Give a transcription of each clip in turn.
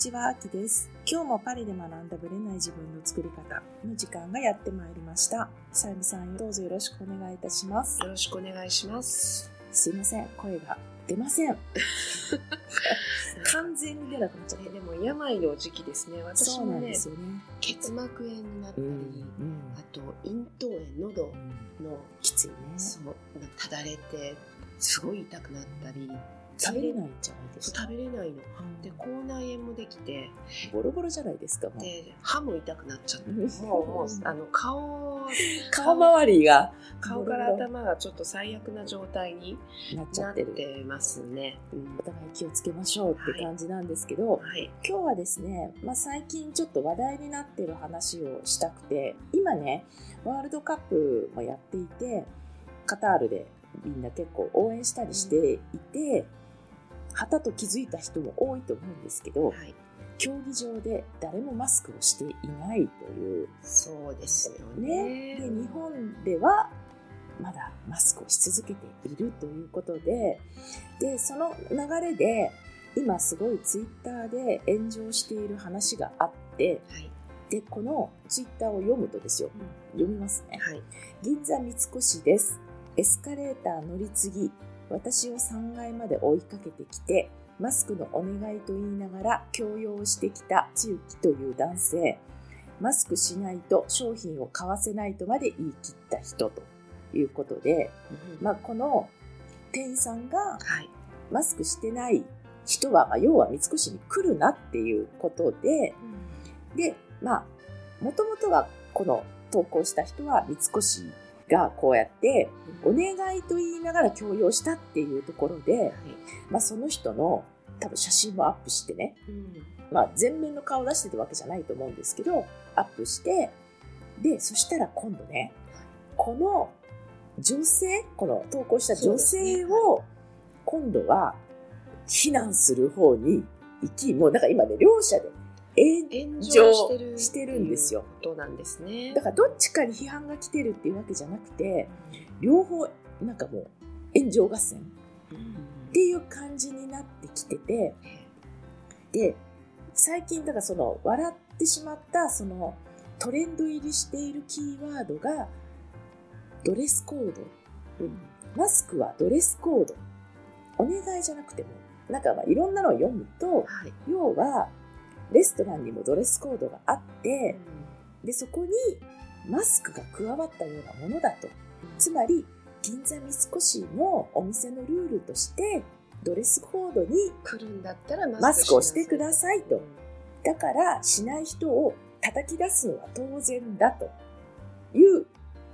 こんにちは、あきです。今日もパリで学んだブレない自分の作り方の時間がやってまいりました。さゆみさん、どうぞよろしくお願いいたします。よろしくお願いします。すいません、声が出ません。完全に出なくなっちゃっね、でも病の時期ですね。た。私もねね。結膜炎になったり、うんあと咽頭炎、喉の、きついね。そう、ただれて、すごい痛くなったり、食べれないんじゃないですか。食べれないの。うんで、口内炎もできて、ボロボロじゃないですか。で、歯も痛くなっちゃって、うんもう、もう、あの、顔、顔周りが顔から頭がちょっと最悪な状態になっちゃなっってますね。うんお互い気をつけましょうって感じなんですけど、はい。今日はですね、まあ、最近ちょっと話題になってる話をしたくて今ねワールドカップもやっていてカタールでみんな結構応援したりしていて、はたと気づいた人も多いと思うんですけどはい。競技場で誰もマスクをしていないというそうですよねね。で日本ではまだマスクをし続けているということででその流れで今すごいツイッターで炎上している話があってはい。でこのツイッターを読むとですよ読みますねはい。銀座三越ですエスカレーター乗り継ぎ私を3階まで追いかけてきてマスクのお願いと言いながら強要してきたつゆきという男性。マスクしないと商品を買わせないとまで言い切った人ということで、うん。まあ、この店員さんがはい。マスクしてない人は、まあ、要は三越に来るなっていうことででまあもともとはこの投稿した人は三越がこうやってお願いと言いながら強要したっていうところで、はい。まあ、その人の多分写真もアップしてね、うん。まあ、全面の顔を出してたわけじゃないと思うんですけどアップしてでそしたら今度ねこの女性この投稿した女性を今度は非難する方に行きもうだから今ね両者で炎炎上上してるんですよことなんですね。だからどっちかに批判が来てるっていうわけじゃなくて両方なんかもう炎上合戦っていう感じになってきててで最近だからその笑ってしまったそのトレンド入りしているキーワードがドレスコード、マスクはドレスコードお願いじゃなくてもなんかまあいろんなのを読むとはい。要はレストランにもドレスコードがあってでそこにマスクが加わったようなものだと。つまり銀座三越のお店のルールとしてドレスコードに来るんだったらマスクをしてくだささいと。だからしない人を叩き出すのは当然だと。いう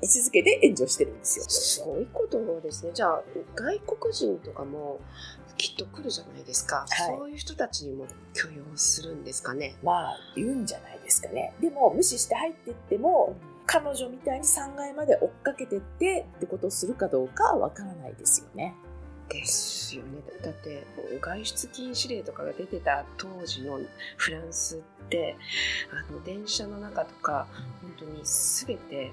位置づけで炎上してるんですよ。すごいことですね。じゃあ外国人とかもきっと来るじゃないですか。はいそういう人たちにも許容するんですかね？まあ言うんじゃないですかね。でも無視して入ってっても彼女みたいに3階まで追っかけてってってことをするかどうかはわからないですよね。ですよね。だって外出禁止令とかが出てた当時のフランスってあの電車の中とか本当に全て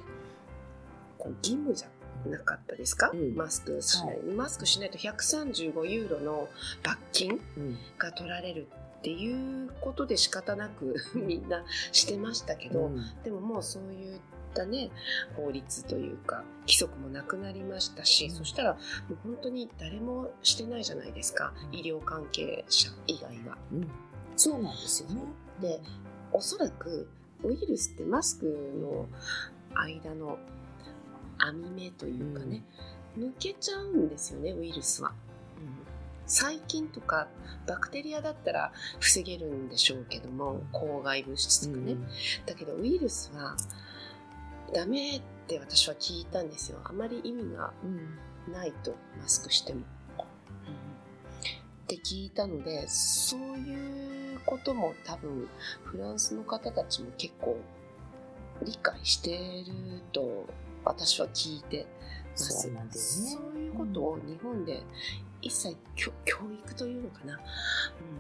こう義務じゃなかったですか、うん。マスクしない、マスクしないと135ユーロの罰金うん。が取られるっていうことで仕方なく みんなしてましたけど、でももうそういったね法律というか規則もなくなりましたし、うん。そしたらもう本当に誰もしてないじゃないですか。医療関係者以外は。うん。そうなんですよね。でおそらくウイルスってマスクの間の網目というかね、抜けちゃうんですよねウイルスは。細菌とかバクテリアだったら防げるんでしょうけども公害物質とかね、だけどウイルスはダメって私は聞いたんですよ。あまり意味がうん。ないとマスクしても。って聞いたのでそういうことも多分フランスの方たちも結構理解してると私は聞いてます。そうなんですね。そういうことを日本で一切教教育というのかな、うん、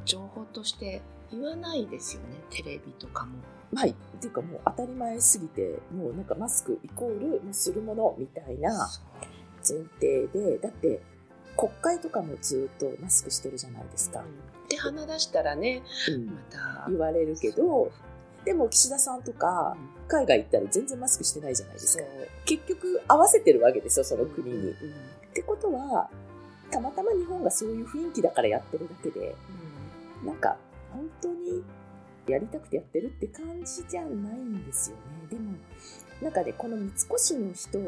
情報として言わないですよね。テレビとかも。まあ、っていうかもう当たり前すぎてもうなんかマスクイコールするものみたいな前提でだって国会とかもずっとマスクしてるじゃないですか。で鼻出したらね、うん。また言われるけど、でも岸田さんとか海外行ったら全然マスクしてないじゃないですか。結局合わせてるわけですよ、その国に。うんってことは、たまたま日本がそういう雰囲気だからやってるだけで、なんか本当にやりたくてやってるって感じじゃないんですよね。でも、なんかね、この三越の人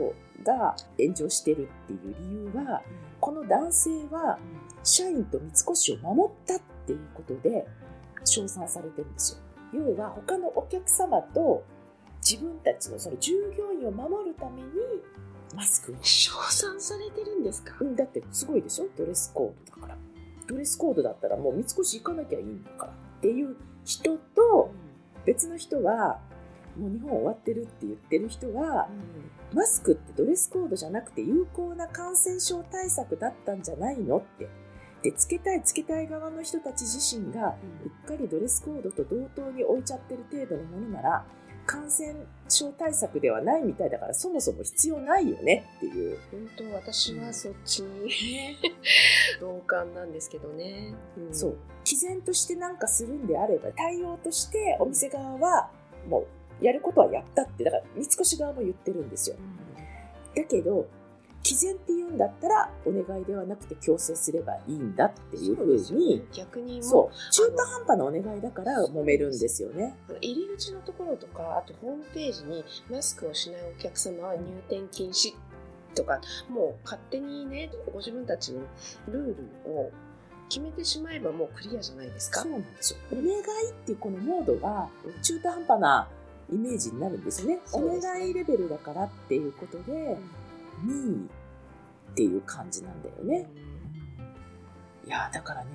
が炎上してるっていう理由は、この男性は社員と三越を守ったっていうことで称賛されてるんですよ。要は他のお客様と自分たちのその従業員を守るためにマスクを称賛されてるんですか、うんだってすごいでしょ？ドレスコードだから。ドレスコードだったらもう三越行かなきゃいいんだからっていう人と別の人はもう日本終わってるって言ってる人はマスクってドレスコードじゃなくて有効な感染症対策だったんじゃないのってでつけたいつけたい側の人たち自身がうっかりドレスコードと同等に置いちゃってる程度のものなら感染症対策ではないみたいだからそもそも必要ないよねっていう。本当私はそっちに 同感なんですけどね、ん。そう。毅然としてなんかするんであれば対応としてお店側はもうやることはやったってだから三越側も言ってるんですよ。だけど毅然って言うんだったらお願いではなくて強制すればいいんだっていうふうに逆にもそう中途半端なお願いだから揉めるんですよね。入り口のところとかあとホームページにマスクをしないお客様は入店禁止とかもう勝手にねご自分たちのルールを決めてしまえばもうクリアじゃないですか。そうなんですよ。お願いっていうこのモードが中途半端なイメージになるんですよね。ね。願いレベルだからっていうことで任意っていう感じなんだよね、いやだからね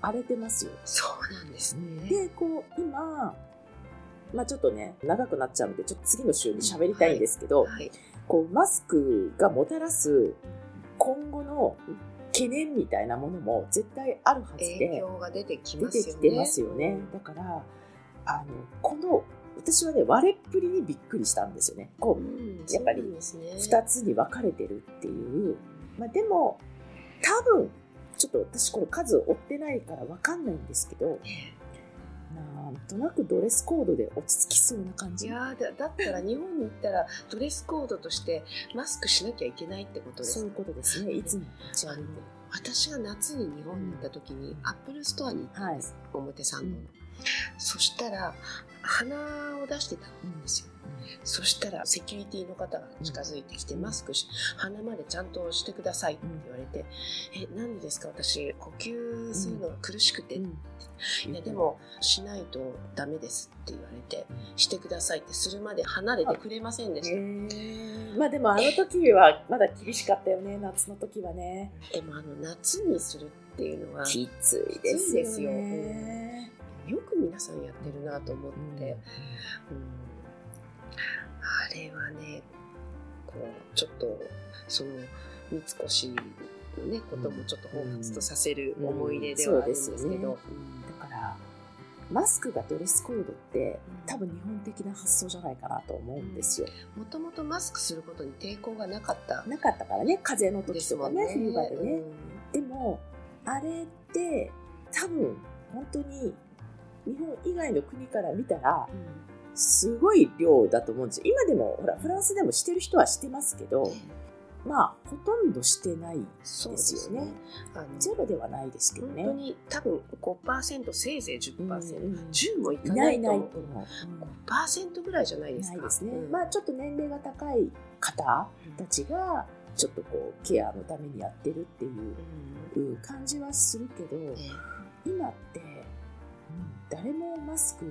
荒れてますよ。そうなんですね。でこう今まあちょっとね長くなっちゃうのでちょっと次の週に喋りたいんですけど、はいこうマスクがもたらす今後の懸念みたいなものも絶対あるはず影で響が出てき出ますよね。てきてますよね。だからあのこの私はね割れっぷりにびっくりしたんですよね。こううんややっぱりですね。2つに分かれてるっていう、まあ、でも多分ちょっと私この数を追ってないから分かんないんですけどなんとなくドレスコードで落ち着きそうな感じ、いやーだ、だったら日本に行ったらドレスコードとしてマスクしなきゃいけないってことですそういうことですね。いつも持ち歩いて。る私が夏に日本に行った時にアップルストアに行ったんです、表参道の、うんそしたら鼻を出してたんですよ、そしたらセキュリティの方が近づいてきて、うん。マスクし鼻までちゃんとしてくださいって言われて、えなんでですか？私呼吸するのが苦しくて、うん。いやでもしないとダメですって言われてしてくださいってするまで離れてくれませんでした、まあでもあの時はまだ厳しかったよね夏の時はね。でもあの夏にするっていうのはきついですよきついですよ。ねよく皆さんやってるなと思って、うん。あれはねこうちょっとその三越のねこともちょっと彷彿とさせる思い出ではあるんですけど、そうですよねだからマスクがドレスコードって多分日本的な発想じゃないかなと思うんですよ、もともとマスクすることに抵抗がなかった。なかったからね風邪ので時とかねね。冬場でね、うん。でもあれって多分本当に日本以外の国から見たらすごい量だと思うんですよ。今でもほらフランスでもしてる人はしてますけどまあほとんどしてないでですすよね。よね。あのゼロではないですけどね。本当に多分5%せいぜい10%、うんうん10もいかいないと思う。と思う、5%ぐらいじゃないですか。ないですね、うん。まあちょっと年齢が高い方たちがちょっとこうケアのためにやってるっていう感じはするけどえ今って、うん誰もマスク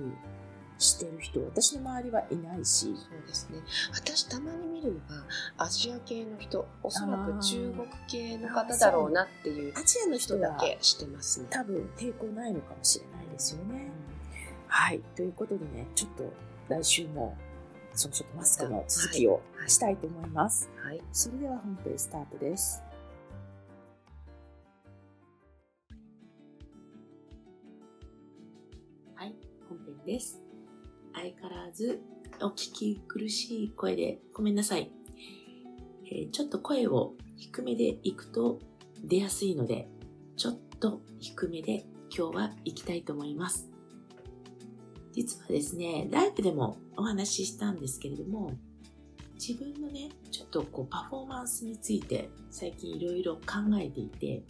してる人私の周りはいないしそうですね私たまに見るのがアジア系の人おそらく中国系の方だろうなっていうアジアの人人だはけしてますね。多分抵抗ないのかもしれないですよね。はいということでねちょっと来週もそのちょっとマスクの続きをはいしたいと思います。はい、それでは本編スタートです。です。相変わらずお聞き苦しい声でごめんなさい。えーちょっと声を低めでいくと出やすいので、ちょっと低めで今日は行きたいと思います。実はですね、ライブでもお話ししたんですけれども、自分のね、ちょっとこうパフォーマンスについて最近いろいろ考えていて、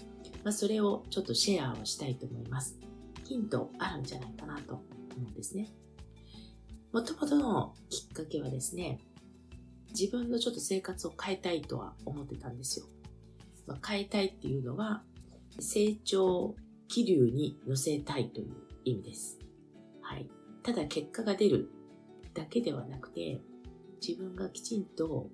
まあ、それをちょっとシェアをしたいと思います。ヒントあるんじゃないかなと思うんですね。もともとのきっかけはですね、自分のちょっと生活を変えたいとは思ってたんですよ。まあ、変えたいっていうのは、成長気流に乗せたいという意味です。はい。ただ結果が出るだけではなくて、自分がきちんと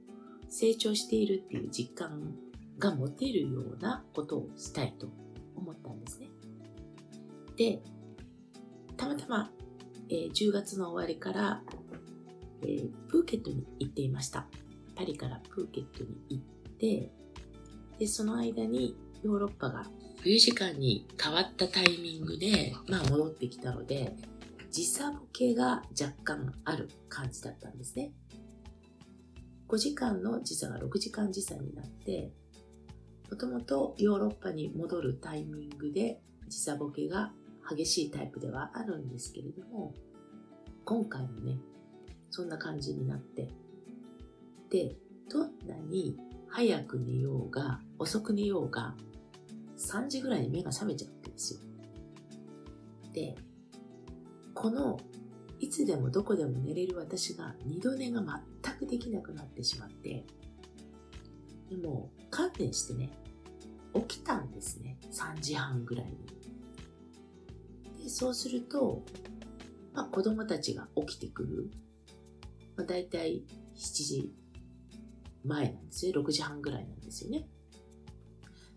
成長しているっていう実感が持てるようなことをしたいと思ったんですね。で、たまたま、えー10月の終わりから、えープーケットに行っていました。パリからプーケットに行って、で、その間にヨーロッパが冬時間に変わったタイミングで、まあ戻ってきたので、時差ボケが若干ある感じだったんですね。5時間の時差が6時間時差になって、もともとヨーロッパに戻るタイミングで時差ボケが激しいタイプではあるんですけれども、今回もね、そんな感じになって、で、どんなに早く寝ようが、遅く寝ようが、3時ぐらいに目が覚めちゃうわけですよ。で、この、いつでもどこでも寝れる私が二度寝が全くできなくなってしまって、でも、観念してね、起きたんですね。3時半ぐらいに。で、そうすると、まあ、子供たちが起きてくる。まあ、大体7時前なんですよ。6時半ぐらいなんですよね。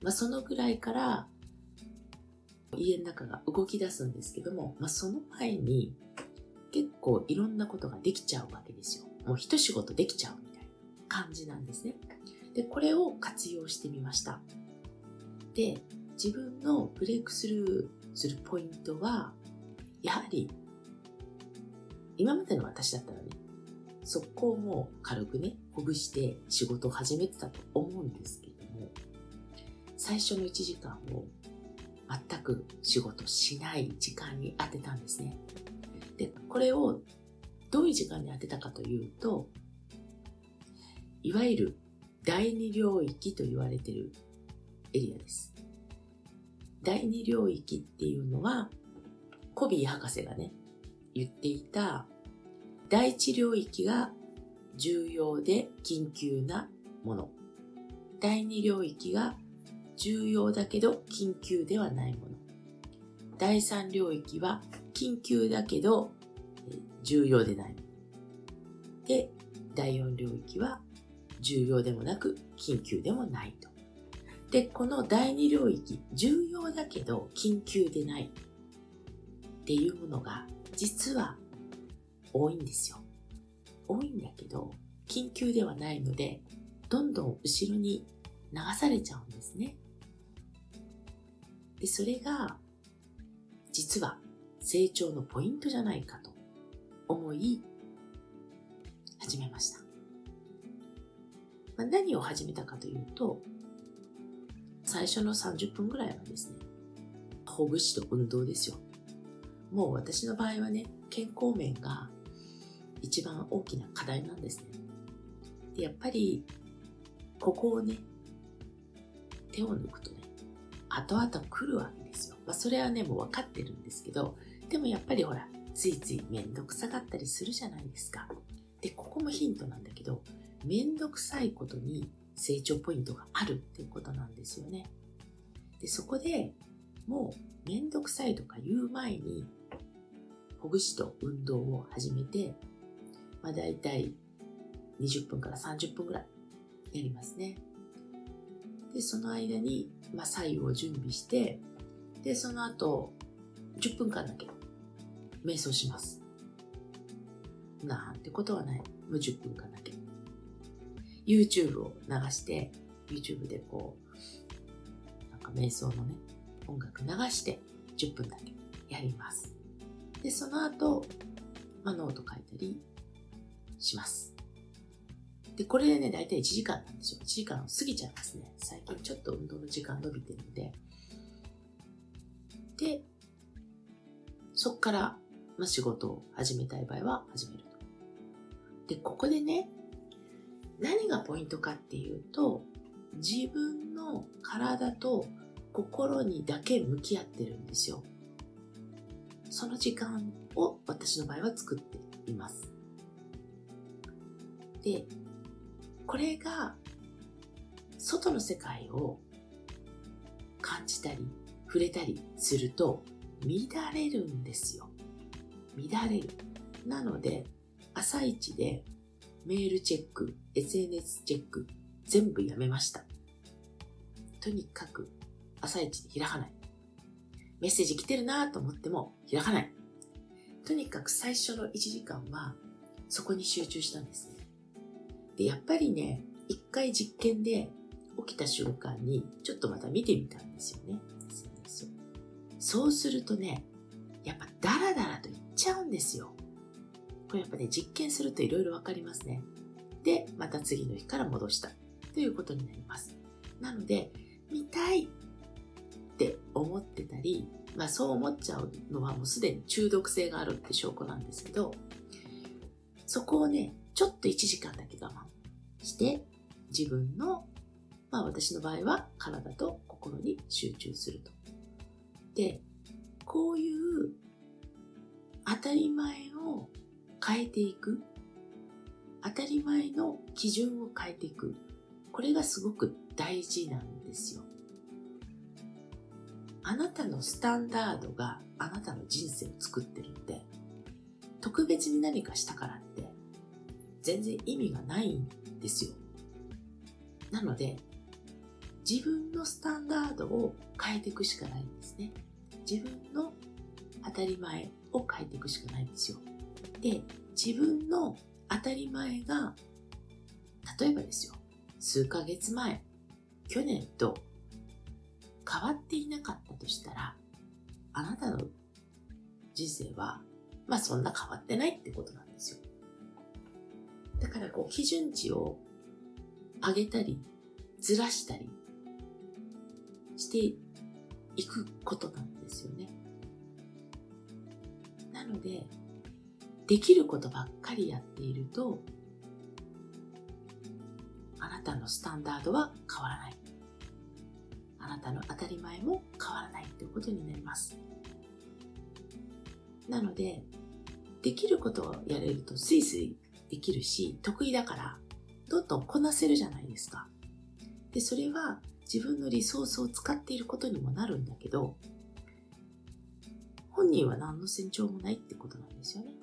まあ、そのぐらいから、家の中が動き出すんですけども、まあ、その前に結構いろんなことができちゃうわけですよ。もう一仕事できちゃうみたいな感じなんですね。で、これを活用してみました。で、自分のブレイクスルーするポイントは、やはり、今までの私だったらね、速攻も軽くね、ほぐして仕事を始めてたと思うんですけども、最初の1時間を全く仕事しない時間に当てたんですね。で、これをどういう時間に当てたかというと、いわゆる第二領域と言われてるエリアです。第二領域っていうのは、コビー博士がね、言っていた、第一領域が重要で緊急なもの。第二領域が重要だけど緊急ではないもの。第三領域は緊急だけど重要でないもの。で、第四領域は重要でもなく緊急でもないと。で、この第二領域、重要だけど緊急でないっていうものが実は多いんですよ。多いんだけど、緊急ではないので、どんどん後ろに流されちゃうんですね。で、それが、実は成長のポイントじゃないかと思い、始めました。まあ、何を始めたかというと、最初の30分ぐらいはですね、ほぐしと運動ですよ。もう私の場合はね、健康面が一番大きな課題なんですね。でやっぱり、ここをね、手を抜くとね、後々来るわけですよ。まあ、それはね、もう分かってるんですけど、でもやっぱりほら、ついついめんどくさがったりするじゃないですか。で、ここもヒントなんだけど、めんどくさいことに成長ポイントがあるっていうことなんですよね。で、そこでもうめんどくさいとか言う前に、ほぐしと運動を始めて、まあ大体20分から30分ぐらいやりますね。で、その間に、まあ、左右を準備して、で、その後、10分間だけ、瞑想します。なんてことはない。もう10分間だけ。YouTube を流して、YouTube でこう、なんか瞑想のね、音楽流して、10分だけやります。で、その後、まあ、ノート書いたりします。で、これでね、大体1時間なんですよ。1時間過ぎちゃいますね。最近ちょっと運動の時間伸びてるので。で、そっから、まあ、仕事を始めたい場合は始めると。で、ここでね、何がポイントかっていうと、自分の体と心にだけ向き合ってるんですよ。その時間を私の場合は作っています。で、これが外の世界を感じたり触れたりすると乱れるんですよ。乱れる。なので、朝一でメールチェック、SNS チェック、全部やめました。とにかく朝一で開かない。メッセージ来てるなと思っても開かない。とにかく最初の1時間はそこに集中したんですね。で、やっぱりね、一回実験で起きた瞬間にちょっとまた見てみたんですよね。そうするとね、やっぱダラダラといっちゃうんですよ。これやっぱね、実験するといろいろわかりますね。で、また次の日から戻したということになります。なので、見たいって思ってたり、まあそう思っちゃうのはもうすでに中毒性があるって証拠なんですけど、そこをね、ちょっと1時間だけ我慢して、自分の、まあ私の場合は体と心に集中すると。で、こういう当たり前を変えていく。当たり前の基準を変えていく。これがすごく大事なんですよ。あなたのスタンダードがあなたの人生を作ってるんで、特別に何かしたからって全然意味がないんですよ。なので、自分のスタンダードを変えていくしかないんですね。自分の当たり前を変えていくしかないんですよ。で、自分の当たり前が、例えばですよ、数ヶ月前、去年と変わっていなかったとしたら、あなたの人生は、まあそんな変わってないってことなんですよ。だからこう基準値を上げたり、ずらしたりしていくことなんですよね。なので、できることばっかりやっていると、あなたのスタンダードは変わらない。あなたの当たり前も変わらないということになります。なので、できることをやれるとスイスイできるし、得意だから、どんどんこなせるじゃないですか。で、それは自分のリソースを使っていることにもなるんだけど、本人は何の成長もないってことなんですよね。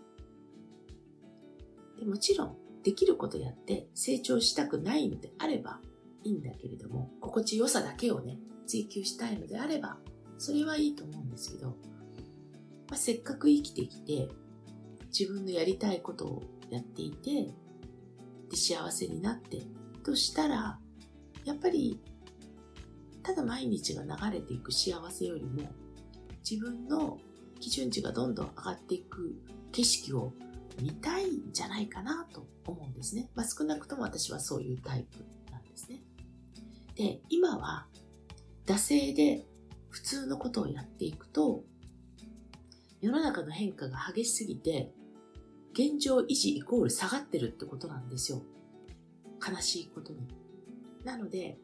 でもちろん、できることやって成長したくないのであればいいんだけれども、心地よさだけをね、追求したいのであれば、それはいいと思うんですけど、まあ、せっかく生きてきて、自分のやりたいことをやっていて、で幸せになってとしたら、やっぱり、ただ毎日が流れていく幸せよりも、自分の基準値がどんどん上がっていく景色を見たいんじゃないかなと思うんですね。まあ、少なくとも私はそういうタイプなんですね。で、今は惰性で普通のことをやっていくと、世の中の変化が激しすぎて、現状維持イコール下がってるってことなんですよ。悲しいことに。なので、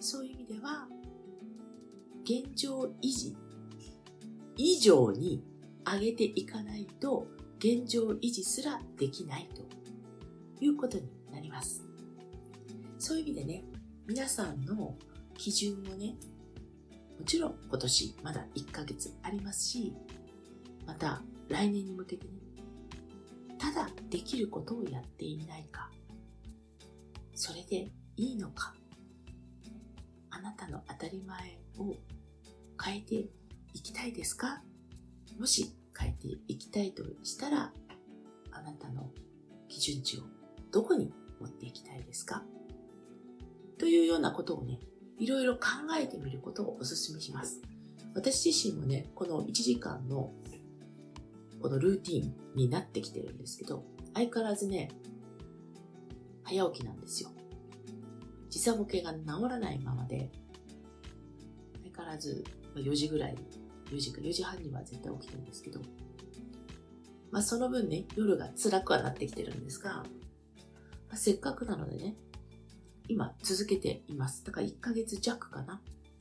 そういう意味では、現状維持以上に上げていかないと、現状維持すらできないということになります。そういう意味でね、皆さんの基準をね、もちろん今年まだ1ヶ月ありますし、また来年に向けてね、ただできることをやっていないか、それでいいのか、あなたの当たり前を変えていきたいですか？もし変えていきたいとしたら、あなたの基準値をどこに持っていきたいですか？というようなことをね、いろいろ考えてみることをお勧めします。私自身もね、この1時間のこのルーティンになってきてるんですけど、相変わらずね、早起きなんですよ。時差ボケが治らないままで、相変わらず4時ぐらい、4時か4時半には絶対起きてるんですけど、まあその分ね、夜が辛くはなってきてるんですが、まあ、せっかくなのでね、今続けています。だから1ヶ月弱かな。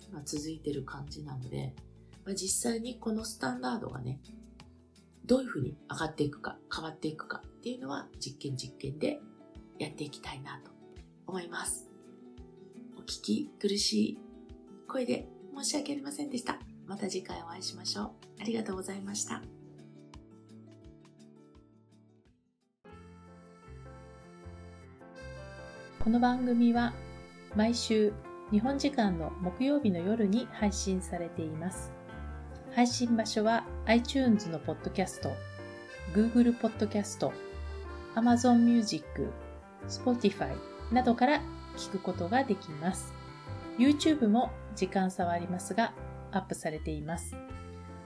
今続いてる感じなので、まあ、実際にこのスタンダードがね、どういうふうに上がっていくか、変わっていくかっていうのは実験実験でやっていきたいなと思います。お聞き苦しい声で申し訳ありませんでした。また次回お会いしましょう。ありがとうございました。この番組は毎週日本時間の木曜日の夜に配信されています。配信場所は iTunes のポッドキャスト、Google ポッドキャスト、Amazon Music、Spotify などから聞くことができます。YouTube も時間差はありますがアップされています。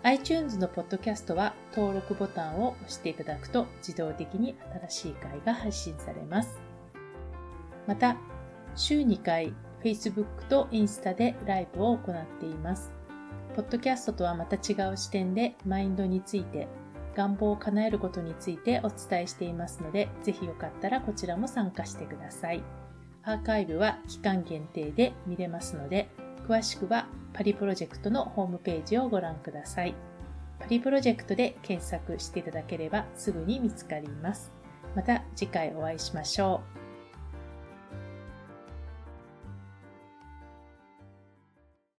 iTunes のポッドキャストは登録ボタンを押していただくと自動的に新しい回が配信されます。また、週2回 Facebook とインスタでライブを行っています。ポッドキャストとはまた違う視点でマインドについて、願望を叶えることについてお伝えしていますので、ぜひよかったらこちらも参加してください。アーカイブは期間限定で見れますので、詳しくはパリプロジェクトのホームページをご覧ください。パリプロジェクトで検索していただければすぐに見つかります。また次回お会いしましょう。